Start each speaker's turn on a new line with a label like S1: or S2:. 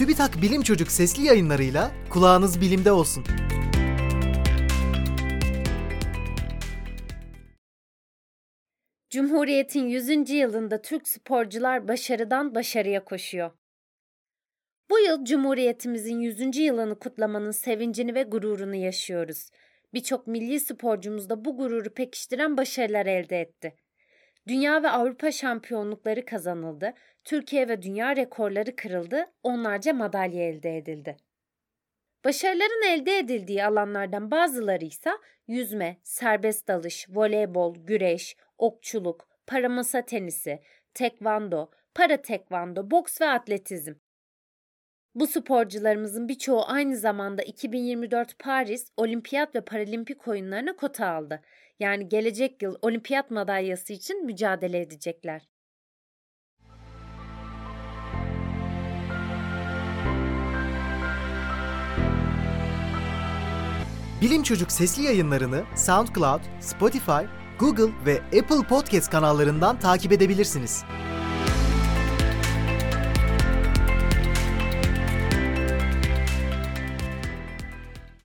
S1: TÜBİTAK Bilim Çocuk sesli yayınlarıyla kulağınız bilimde olsun.
S2: Cumhuriyet'in 100. yılında Türk sporcular başarıdan başarıya koşuyor. Bu yıl Cumhuriyetimizin 100. yılını kutlamanın sevincini ve gururunu yaşıyoruz. Birçok milli sporcumuz da bu gururu pekiştiren başarılar elde etti. Dünya ve Avrupa şampiyonlukları kazanıldı, Türkiye ve dünya rekorları kırıldı, onlarca madalya elde edildi. Başarıların elde edildiği alanlardan bazıları ise yüzme, serbest dalış, voleybol, güreş, okçuluk, paramasa tenisi, tekvando, para tekvando, boks ve atletizm. Bu sporcularımızın birçoğu aynı zamanda 2024 Paris Olimpiyat ve Paralimpik oyunlarına kota aldı. Yani gelecek yıl olimpiyat madalyası için mücadele edecekler.
S1: Bilim Çocuk sesli yayınlarını SoundCloud, Spotify, Google ve Apple Podcast kanallarından takip edebilirsiniz.